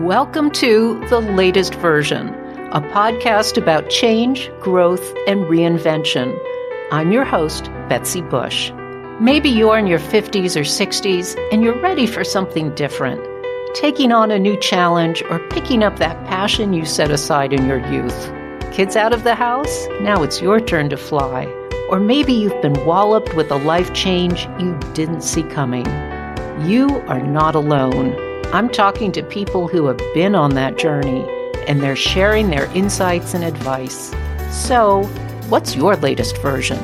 Welcome to The Latest Version, a podcast about change, growth, and reinvention. I'm your host, Betsy Bush. Maybe you're in your 50s or 60s and you're ready for something different, taking on a new challenge or picking up that passion you set aside in your youth. Kids out of the house? Now it's your turn to fly. Or maybe you've been walloped with a life change you didn't see coming. You are not alone. I'm talking to people who have been on that journey and they're sharing their insights and advice. So, what's your latest version?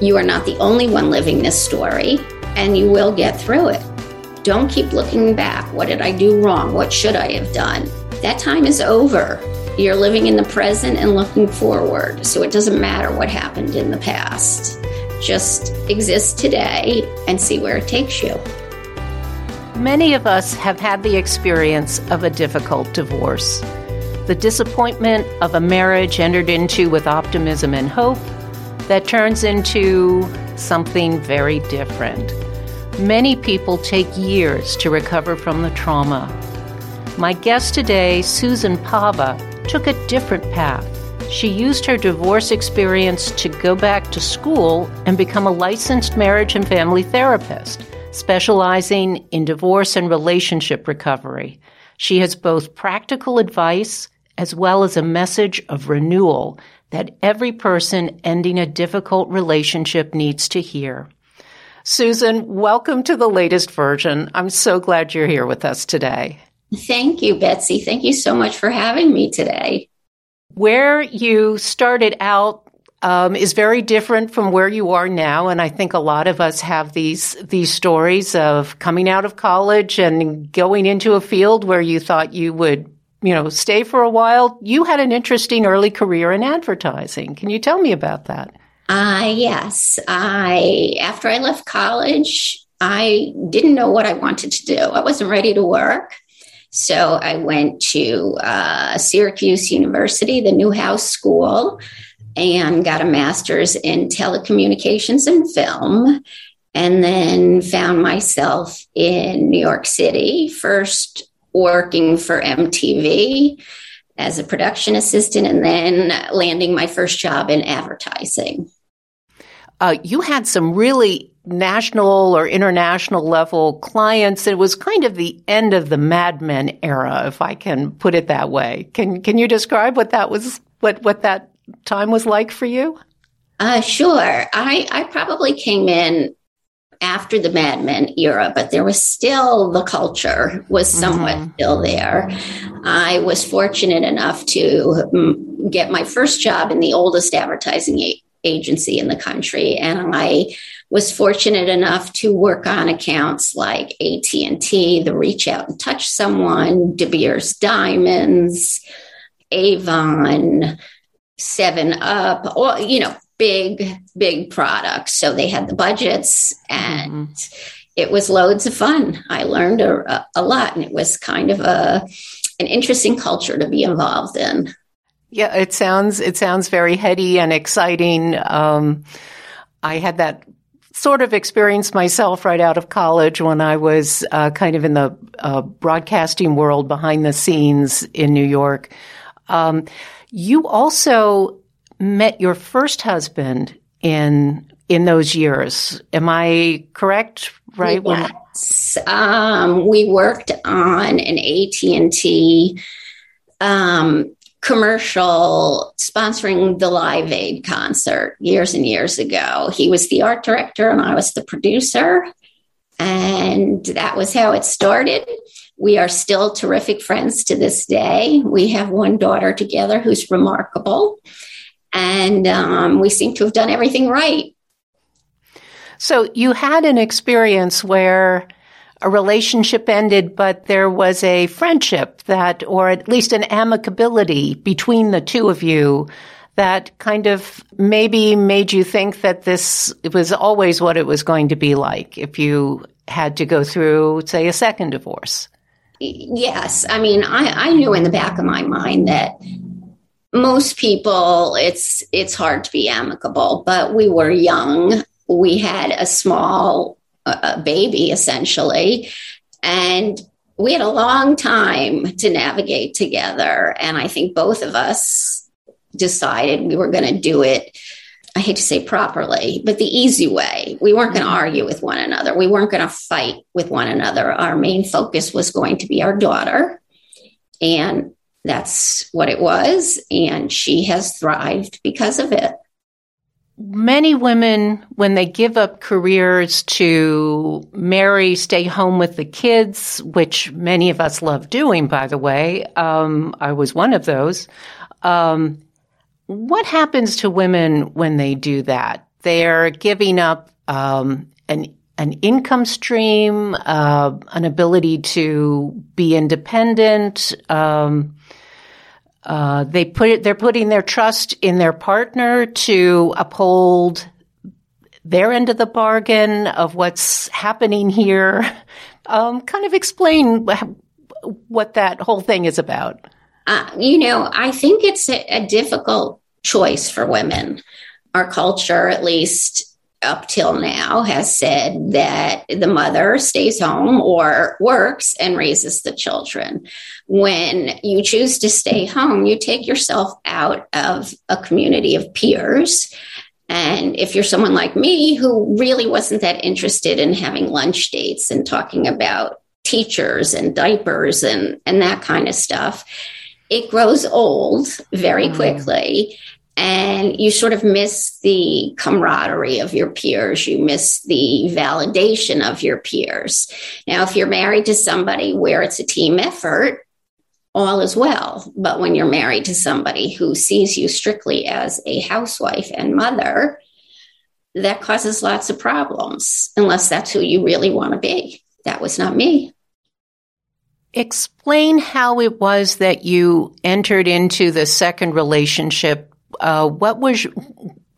You are not the only one living this story, and you will get through it. Don't keep looking back. What did I do wrong? What should I have done? That time is over. You're living in the present and looking forward. So it doesn't matter what happened in the past. Just exist today and see where it takes you. Many of us have had the experience of a difficult divorce. The disappointment of a marriage entered into with optimism and hope that turns into something very different. Many people take years to recover from the trauma. My guest today, Susan Pava, took a different path. She used her divorce experience to go back to school and become a licensed marriage and family therapist specializing in divorce and relationship recovery. She has both practical advice as well as a message of renewal that every person ending a difficult relationship needs to hear. Susan, welcome to the latest version. I'm so glad you're here with us today. Thank you, Betsy. Thank you so much for having me today. Where you started out um, is very different from where you are now, and I think a lot of us have these these stories of coming out of college and going into a field where you thought you would, you know, stay for a while. You had an interesting early career in advertising. Can you tell me about that? Uh, yes. I after I left college, I didn't know what I wanted to do. I wasn't ready to work. So I went to uh, Syracuse University, the Newhouse School, and got a master's in telecommunications and film. And then found myself in New York City, first working for MTV as a production assistant, and then landing my first job in advertising. Uh, you had some really national or international level clients. It was kind of the end of the Mad Men era, if I can put it that way. Can can you describe what that was? What what that time was like for you? Uh, sure. I, I probably came in after the Mad Men era, but there was still the culture was somewhat mm-hmm. still there. I was fortunate enough to mm, get my first job in the oldest advertising a- agency in the country, and I was fortunate enough to work on accounts like AT&T, the Reach Out and Touch Someone, De Beers Diamonds, Avon, Seven Up, or you know, big, big products. So they had the budgets, and mm-hmm. it was loads of fun. I learned a, a lot, and it was kind of a an interesting culture to be involved in. Yeah, it sounds it sounds very heady and exciting. Um, I had that sort of experience myself right out of college when I was uh, kind of in the uh, broadcasting world behind the scenes in New York. Um, you also met your first husband in in those years. Am I correct? Right. Yes. Um, we worked on an AT and T um, commercial sponsoring the Live Aid concert years and years ago. He was the art director, and I was the producer, and that was how it started. We are still terrific friends to this day. We have one daughter together who's remarkable, and um, we seem to have done everything right. So, you had an experience where a relationship ended, but there was a friendship that, or at least an amicability between the two of you that kind of maybe made you think that this was always what it was going to be like if you had to go through, say, a second divorce. Yes. I mean, I, I knew in the back of my mind that most people it's it's hard to be amicable but we were young we had a small uh, baby essentially and we had a long time to navigate together. And I think both of us decided we were going to do it. I hate to say properly, but the easy way. We weren't going to mm-hmm. argue with one another. We weren't going to fight with one another. Our main focus was going to be our daughter. And that's what it was. And she has thrived because of it many women, when they give up careers to marry, stay home with the kids, which many of us love doing, by the way, um, I was one of those. Um, what happens to women when they do that? They're giving up um, an an income stream, uh, an ability to be independent. Um, uh, they put it, they're putting their trust in their partner to uphold their end of the bargain of what's happening here. Um, kind of explain what that whole thing is about. Uh, you know, I think it's a, a difficult choice for women. Our culture, at least, up till now has said that the mother stays home or works and raises the children. When you choose to stay home, you take yourself out of a community of peers. And if you're someone like me who really wasn't that interested in having lunch dates and talking about teachers and diapers and, and that kind of stuff, it grows old very mm. quickly and you sort of miss the camaraderie of your peers. You miss the validation of your peers. Now, if you're married to somebody where it's a team effort, all is well. But when you're married to somebody who sees you strictly as a housewife and mother, that causes lots of problems, unless that's who you really want to be. That was not me. Explain how it was that you entered into the second relationship uh, what was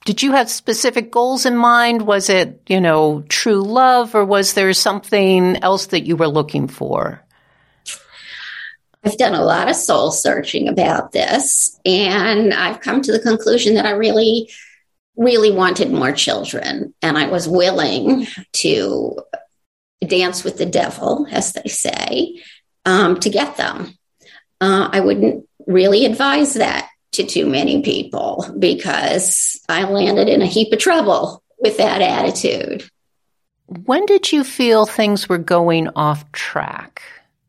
did you have specific goals in mind? Was it, you know, true love or was there something else that you were looking for? I've done a lot of soul searching about this and I've come to the conclusion that I really, really wanted more children and I was willing to dance with the devil, as they say, um, to get them. Uh, I wouldn't really advise that to too many people because I landed in a heap of trouble with that attitude. When did you feel things were going off track?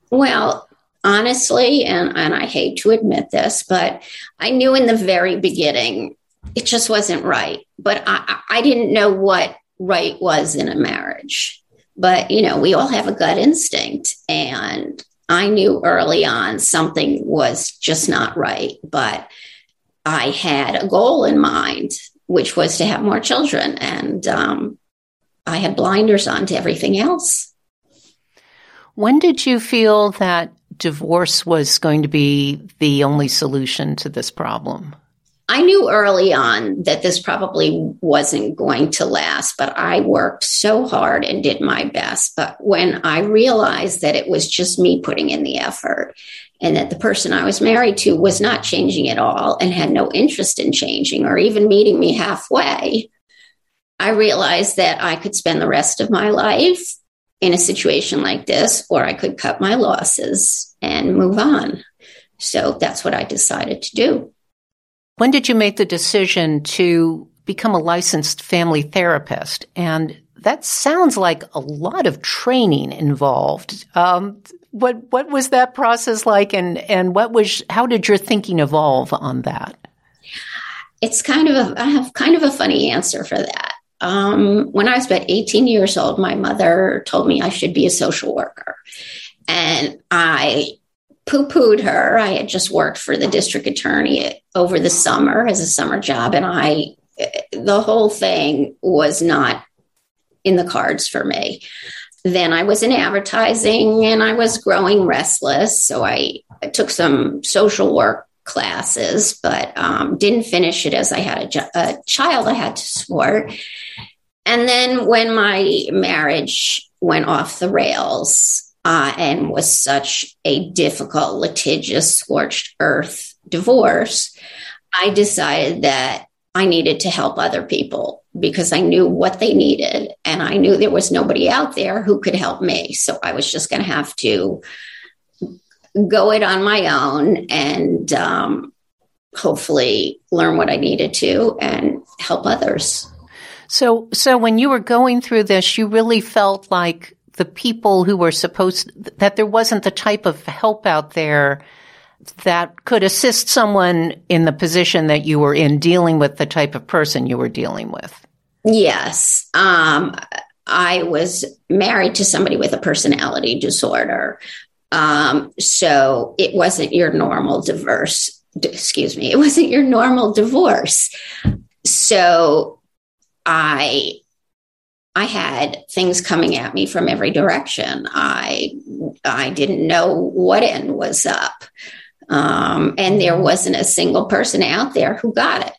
Well, honestly, and, and I hate to admit this, but I knew in the very beginning it just wasn't right. But I, I didn't know what right was in a marriage. But, you know, we all have a gut instinct. And I knew early on something was just not right. But I had a goal in mind, which was to have more children. And um, I had blinders on to everything else. When did you feel that divorce was going to be the only solution to this problem? I knew early on that this probably wasn't going to last, but I worked so hard and did my best. But when I realized that it was just me putting in the effort and that the person I was married to was not changing at all and had no interest in changing or even meeting me halfway, I realized that I could spend the rest of my life in a situation like this, or I could cut my losses and move on. So that's what I decided to do. When did you make the decision to become a licensed family therapist? And that sounds like a lot of training involved. Um, what what was that process like, and and what was how did your thinking evolve on that? It's kind of a I have kind of a funny answer for that. Um, when I was about 18 years old, my mother told me I should be a social worker, and I poo pooed her. I had just worked for the district attorney over the summer as a summer job, and I the whole thing was not in the cards for me then I was in advertising and I was growing restless. So I, I took some social work classes, but um, didn't finish it as I had a, a child I had to support. And then when my marriage went off the rails uh, and was such a difficult, litigious, scorched earth divorce, I decided that I needed to help other people because I knew what they needed and I knew there was nobody out there who could help me. So I was just going to have to go it on my own and um, hopefully learn what I needed to and help others. So, so when you were going through this, you really felt like the people who were supposed that there wasn't the type of help out there that could assist someone in the position that you were in dealing with the type of person you were dealing with. Yes. Um, I was married to somebody with a personality disorder. Um, so it wasn't your normal diverse, excuse me, it wasn't your normal divorce. So I I had things coming at me from every direction. I I didn't know what end was up. Um, and there wasn't a single person out there who got it,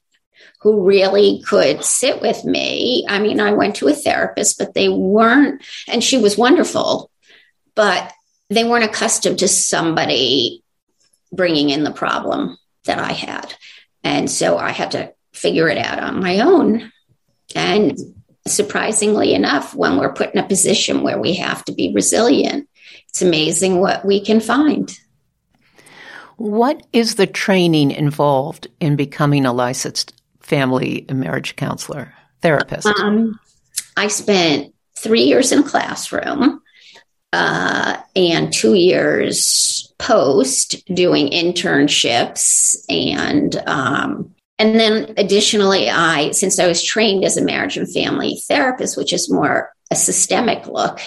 who really could sit with me. I mean, I went to a therapist, but they weren't, and she was wonderful, but they weren't accustomed to somebody bringing in the problem that I had. And so I had to figure it out on my own. And surprisingly enough, when we're put in a position where we have to be resilient, it's amazing what we can find. What is the training involved in becoming a licensed family and marriage counselor, therapist? Um, I spent three years in a classroom uh, and two years post doing internships and um, and then additionally i since i was trained as a marriage and family therapist which is more a systemic look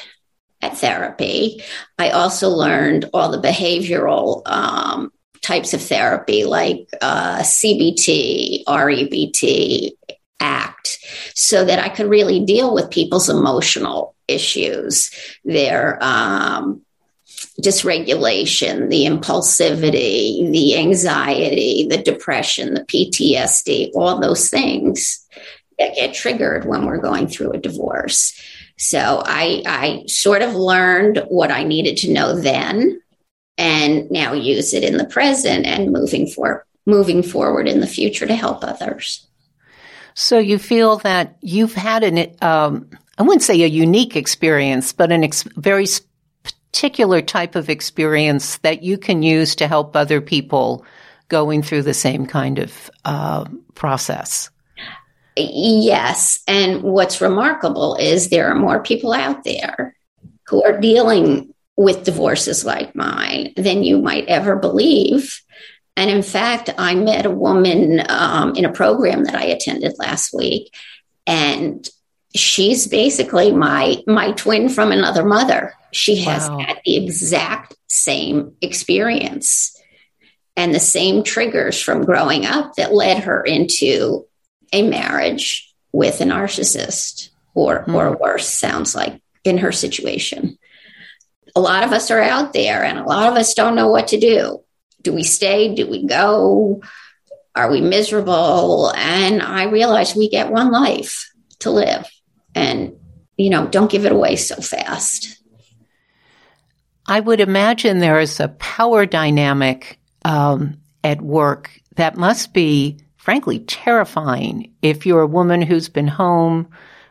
at therapy i also learned all the behavioral um, types of therapy like uh, cbt rebt act so that i could really deal with people's emotional issues their um, dysregulation, the impulsivity, the anxiety, the depression, the PTSD, all those things that get triggered when we're going through a divorce. So I, I sort of learned what I needed to know then and now use it in the present and moving for moving forward in the future to help others. So you feel that you've had an um, I wouldn't say a unique experience, but an ex- very particular type of experience that you can use to help other people going through the same kind of uh, process. Yes. And what's remarkable is there are more people out there who are dealing with divorces like mine than you might ever believe. And in fact, I met a woman um, in a program that I attended last week, and she's basically my my twin from another mother. She has wow. had the exact same experience and the same triggers from growing up that led her into a marriage with a narcissist or mm. or worse sounds like in her situation. A lot of us are out there and a lot of us don't know what to do. Do we stay? Do we go? Are we miserable? And I realize we get one life to live and you know don't give it away so fast i would imagine there is a power dynamic um, at work that must be frankly terrifying if you're a woman who's been home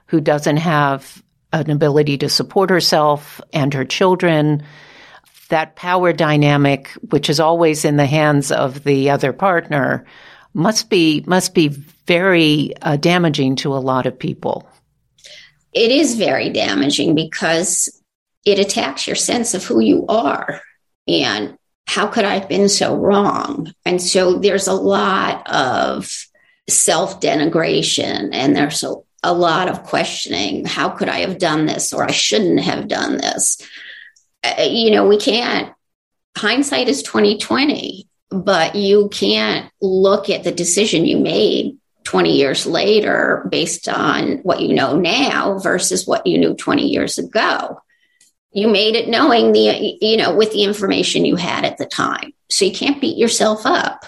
who doesn't have an ability to support herself and her children that power dynamic which is always in the hands of the other partner must be must be very uh, damaging to a lot of people it is very damaging because it attacks your sense of who you are and how could I have been so wrong? And so there's a lot of self denigration and there's a, a lot of questioning. How could I have done this or I shouldn't have done this? Uh, you know, we can't, hindsight is 2020, but you can't look at the decision you made 20 years later based on what you know now versus what you knew 20 years ago. You made it knowing the, you know, with the information you had at the time. So you can't beat yourself up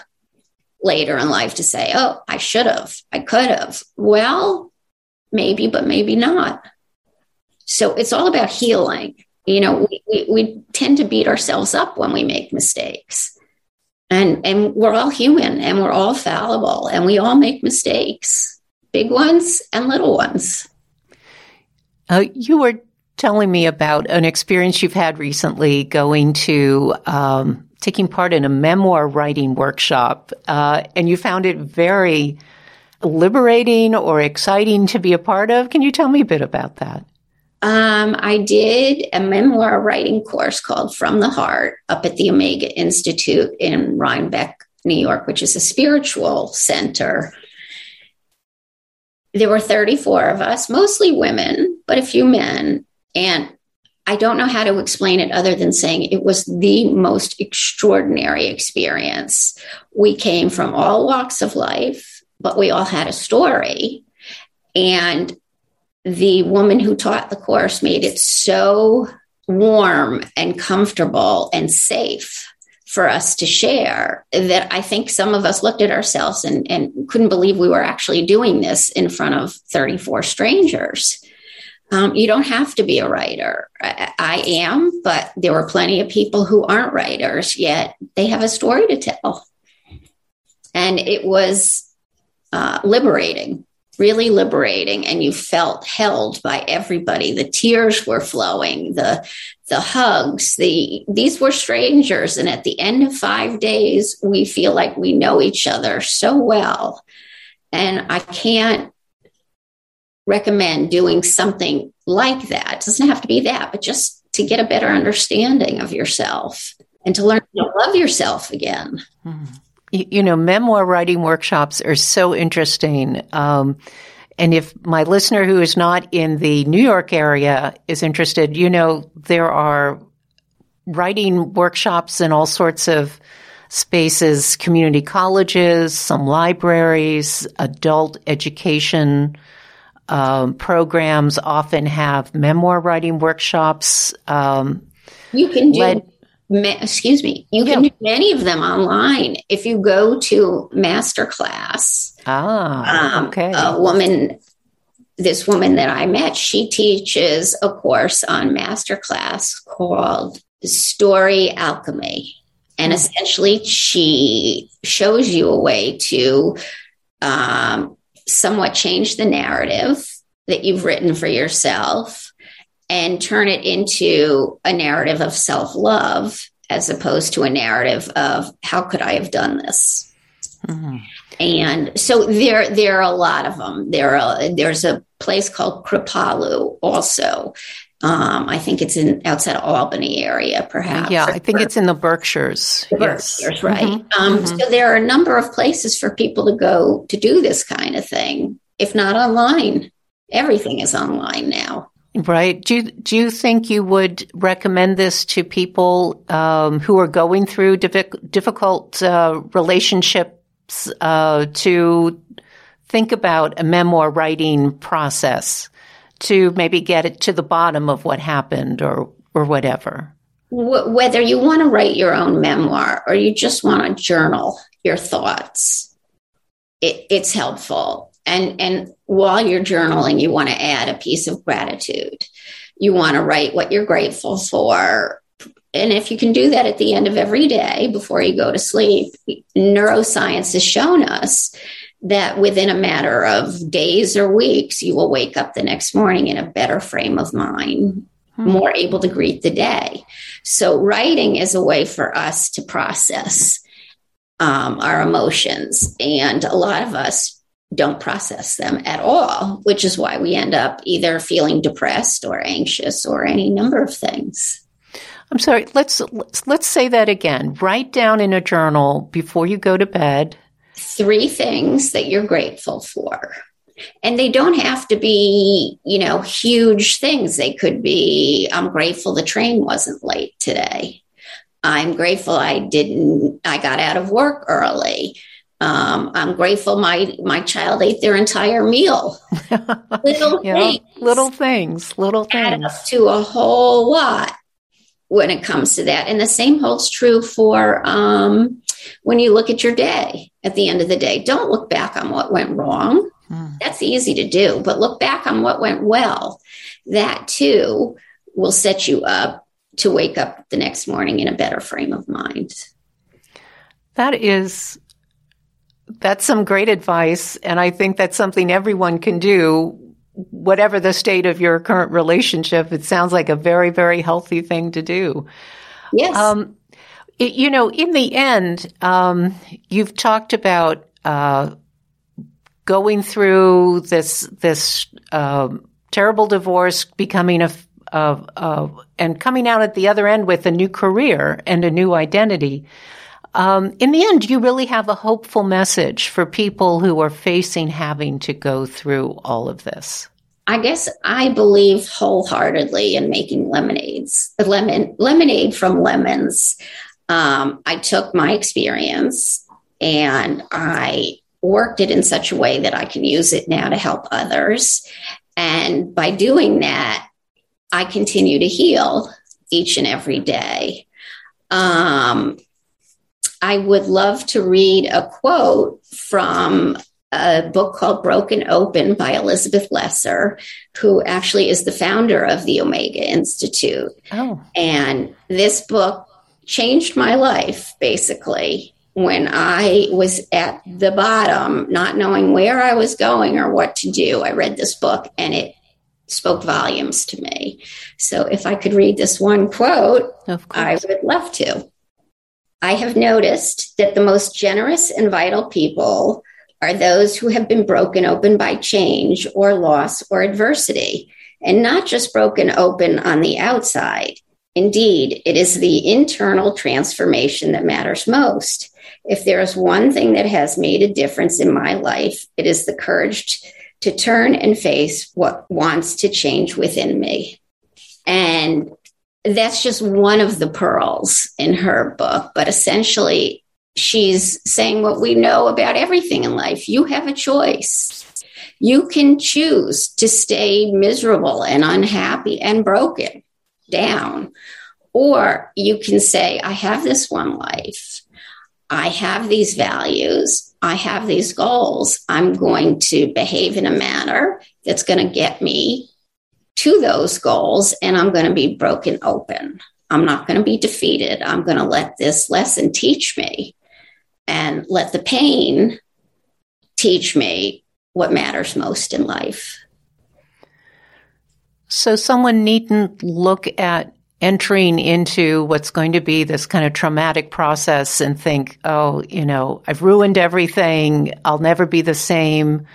later in life to say, oh, I should have, I could have. Well, maybe, but maybe not. So it's all about healing. You know, we, we, we tend to beat ourselves up when we make mistakes and and we're all human and we're all fallible and we all make mistakes big ones and little ones uh, you were telling me about an experience you've had recently going to um, taking part in a memoir writing workshop, uh, and you found it very liberating or exciting to be a part of. Can you tell me a bit about that? Um, I did a memoir writing course called From the Heart up at the Omega Institute in Rhinebeck, New York, which is a spiritual center. There were 34 of us, mostly women, but a few men. And I don't know how to explain it other than saying it was the most extraordinary experience. We came from all walks of life, but we all had a story. And the woman who taught the course made it so warm and comfortable and safe for us to share that I think some of us looked at ourselves and, and couldn't believe we were actually doing this in front of 34 strangers. Um, you don't have to be a writer. I, I, am, but there were plenty of people who aren't writers, yet they have a story to tell. And it was uh, liberating really liberating. And you felt held by everybody. The tears were flowing the the hugs the these were strangers. And at the end of 5 days we feel like we know each other so well. And i can't recommend doing something like that. It doesn't have to be that but just to get a better understanding of yourself and to learn to love yourself again. Mm-hmm you know, memoir writing workshops are so interesting. Um, and if my listener who is not in the New York area is interested, you know, there are writing workshops in all sorts of spaces, community colleges, some libraries, adult education um, programs often have memoir writing workshops. Um, you can do led, excuse me, you can do many of them online. If you go to masterclass, ah, um, okay. a woman, this woman that I met, she teaches a course on masterclass called Story Alchemy. And hmm. essentially, she shows you a way to um, somewhat change the narrative that you've written for yourself and turn it into a narrative of self love as opposed to a narrative of how could I have done this. Mm-hmm. And so there, there are a lot of them. There are, there's a place called Kripalu also. Um, I think it's in outside of Albany area, perhaps. Yeah, I think it's in the Berkshires. The yes. Berkshires, right? Mm-hmm. Um, mm-hmm. So there are a number of places for people to go to do this kind of thing, if not online. Everything is online now. Right. Do you, do you think you would recommend this to people um, who are going through difficult uh, relationships uh, to think about a memoir writing process to maybe get it to the bottom of what happened or or whatever? Whether you want to write your own memoir or you just want to journal your thoughts, it, it's helpful and and while you're journaling you want to add a piece of gratitude. You want to write what you're grateful for. And if you can do that at the end of every day before you go to sleep neuroscience has shown us that within a matter of days or weeks you will wake up the next morning in a better frame of mind hmm. more able to greet the day. So writing is a way for us to process um, our emotions. And a lot of us don't process them at all, which is why we end up either feeling depressed or anxious or any number of things. I'm sorry, let's let's, let's say that again. Write down in a journal before you go to bed three things that you're grateful for. And they don't have to be, you know, huge things. They could be I'm grateful the train wasn't late today. I'm grateful I didn't I got out of work early. Um, I'm grateful my my child ate their entire meal. little yeah, things, little things, little things, up to a whole lot when it comes to that. And the same holds true for um, when you look at your day. At the end of the day, don't look back on what went wrong. Hmm. That's easy to do, but look back on what went well. That too will set you up to wake up the next morning in a better frame of mind. That is that's some great advice. And I think that's something everyone can do whatever the state of your current relationship, it sounds like a very, very healthy thing to do. Yes. Um, it, you know, in the end, um, you've talked about uh, going through this this uh, terrible divorce, becoming a, a, a, and coming out at the other end with a new career and a new identity. Um, in the end, you really have a hopeful message for people who are facing having to go through all of this. I guess I believe wholeheartedly in making lemonades, lemon lemonade from lemons. Um, I took my experience and I worked it in such a way that I can use it now to help others. And by doing that, I continue to heal each and every day. Um, I would love to read a quote from a book called Broken Open by Elizabeth Lesser, who actually is the founder of the Omega Institute. Oh. And this book changed my life basically when I was at the bottom, not knowing where I was going or what to do. I read this book and it spoke volumes to me. So if I could read this one quote, I would love to. I have noticed that the most generous and vital people are those who have been broken open by change or loss or adversity, and not just broken open on the outside. Indeed, it is the internal transformation that matters most. If there is one thing that has made a difference in my life, it is the courage to turn and face what wants to change within me. And that's just one of the pearls in her book. But essentially, she's saying what we know about everything in life. You have a choice. You can choose to stay miserable and unhappy and broken down, or you can say, I have this one life. I have these values. I have these goals. I'm going to behave in a manner that's going to get me to those goals and I'm going to be broken open. I'm not going to be defeated. I'm going to let this lesson teach me and let the pain teach me what matters most in life. So, someone needn't look at entering into what's going to be this kind of traumatic process and think, oh, you know, I've ruined everything. I'll never be the same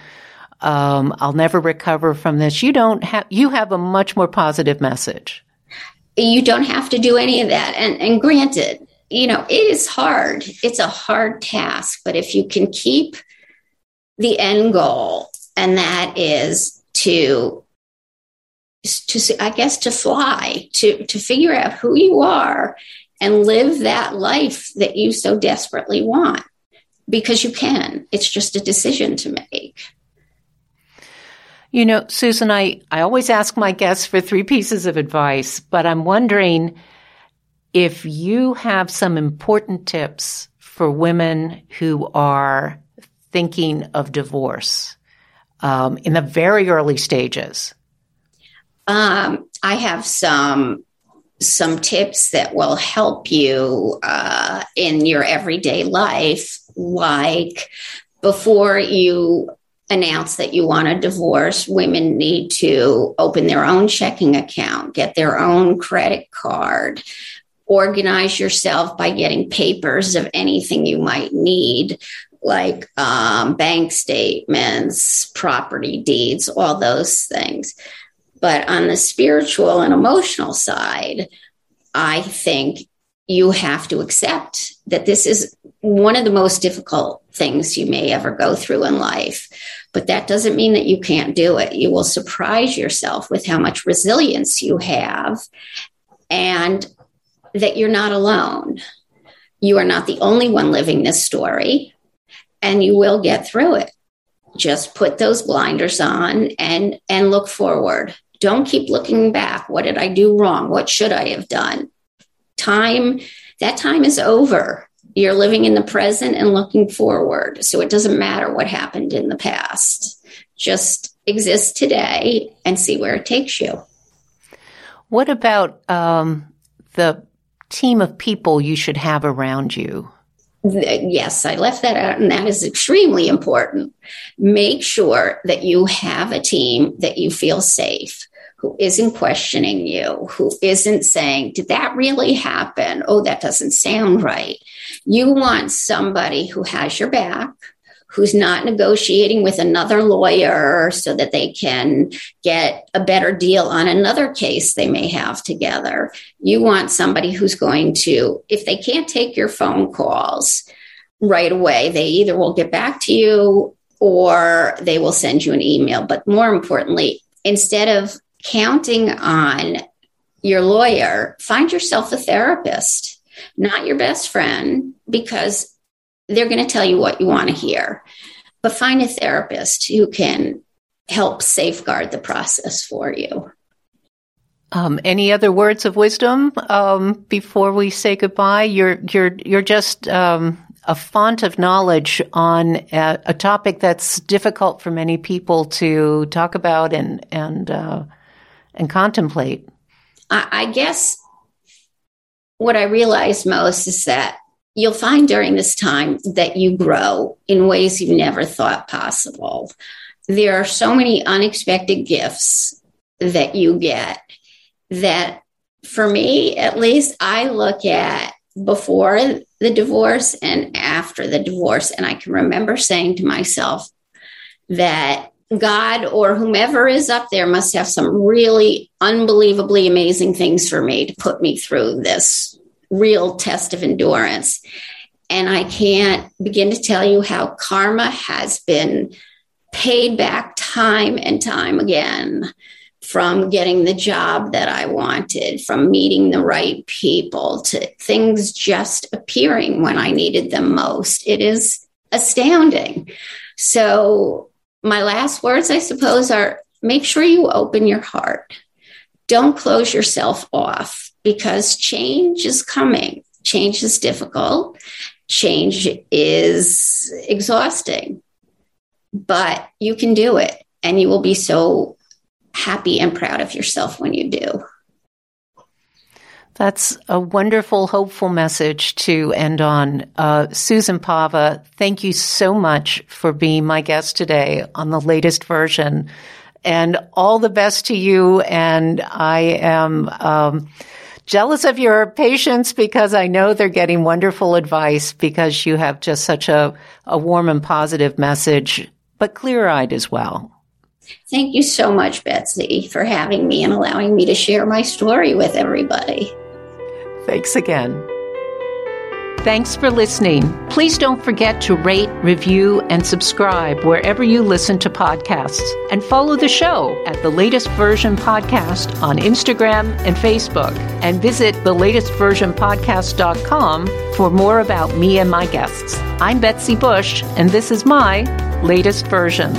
um, I'll never recover from this. You don't have, you have a much more positive message. You don't have to do any of that. And, and granted, you know, it is hard. It's a hard task, but if you can keep the end goal, and that is to to I guess to fly, to to figure out who you are and live that life that you so desperately want because you can. It's just a decision to make. You know, Susan, I, I always ask my guests for three pieces of advice, but I'm wondering if you have some important tips for women who are thinking of divorce um, in the very early stages. Um, I have some some tips that will help you uh, in your everyday life, like before you announce that you want a divorce, women need to open their own checking account, get their own credit card, organize yourself by getting papers of anything you might need, like um, bank statements, property deeds, all those things. But on the spiritual and emotional side, I think you have to accept that this is one of the most difficult things you may ever go through in life. But that doesn't mean that you can't do it. You will surprise yourself with how much resilience you have and that you're not alone. You are not the only one living this story, and you will get through it. Just put those blinders on and, and look forward. Don't keep looking back. What did I do wrong? What should I have done? Time, that time is over. You're living in the present and looking forward. So it doesn't matter what happened in the past. Just exist today and see where it takes you. What about um, the team of people you should have around you? yes, I left that out, and that is extremely important. Make sure that you have a team that you feel safe, who isn't questioning you, who isn't saying, Did that really happen? Oh, that doesn't sound right. You want somebody who has your back, who's not negotiating with another lawyer so that they can get a better deal on another case they may have together. You want somebody who's going to, if they can't take your phone calls right away, they either will get back to you or they will send you an email. But more importantly, instead of counting on your lawyer, find yourself a therapist, not your best friend, because they're going to tell you what you want to hear. But find a therapist who can help safeguard the process for you. Um, any other words of wisdom um, before we say goodbye? You're you're you're just um, a font of knowledge on a, a, topic that's difficult for many people to talk about and and uh, and contemplate. I, guess what I realized most is that you'll find during this time that you grow in ways you never thought possible. There are so many unexpected gifts that you get that, for me at least, I look at before the divorce and after the divorce. And I can remember saying to myself that God or whomever is up there must have some really unbelievably amazing things for me to put me through this real test of endurance. And I can't begin to tell you how karma has been paid back time and time again from getting the job that I wanted, from meeting the right people to things just appearing when I needed them most. It is astounding. So, my last words, I suppose, are make sure you open your heart. Don't close yourself off because change is coming. Change is difficult. Change is exhausting, but you can do it and you will be so happy and proud of yourself when you do. That's a wonderful, hopeful message to end on. Uh, Susan Pava, thank you so much for being my guest today on the latest version. And all the best to you. And I am um, jealous of your patients because I know they're getting wonderful advice because you have just such a, a warm and positive message, but clear eyed as well. Thank you so much, Betsy, for having me and allowing me to share my story with everybody. Thanks again. Thanks for listening. Please don't forget to rate, review, and subscribe wherever you listen to podcasts. And follow the show at The Latest Version Podcast on Instagram and Facebook. And visit thelatestversionpodcast.com for more about me and my guests. I'm Betsy Bush, and this is my latest version.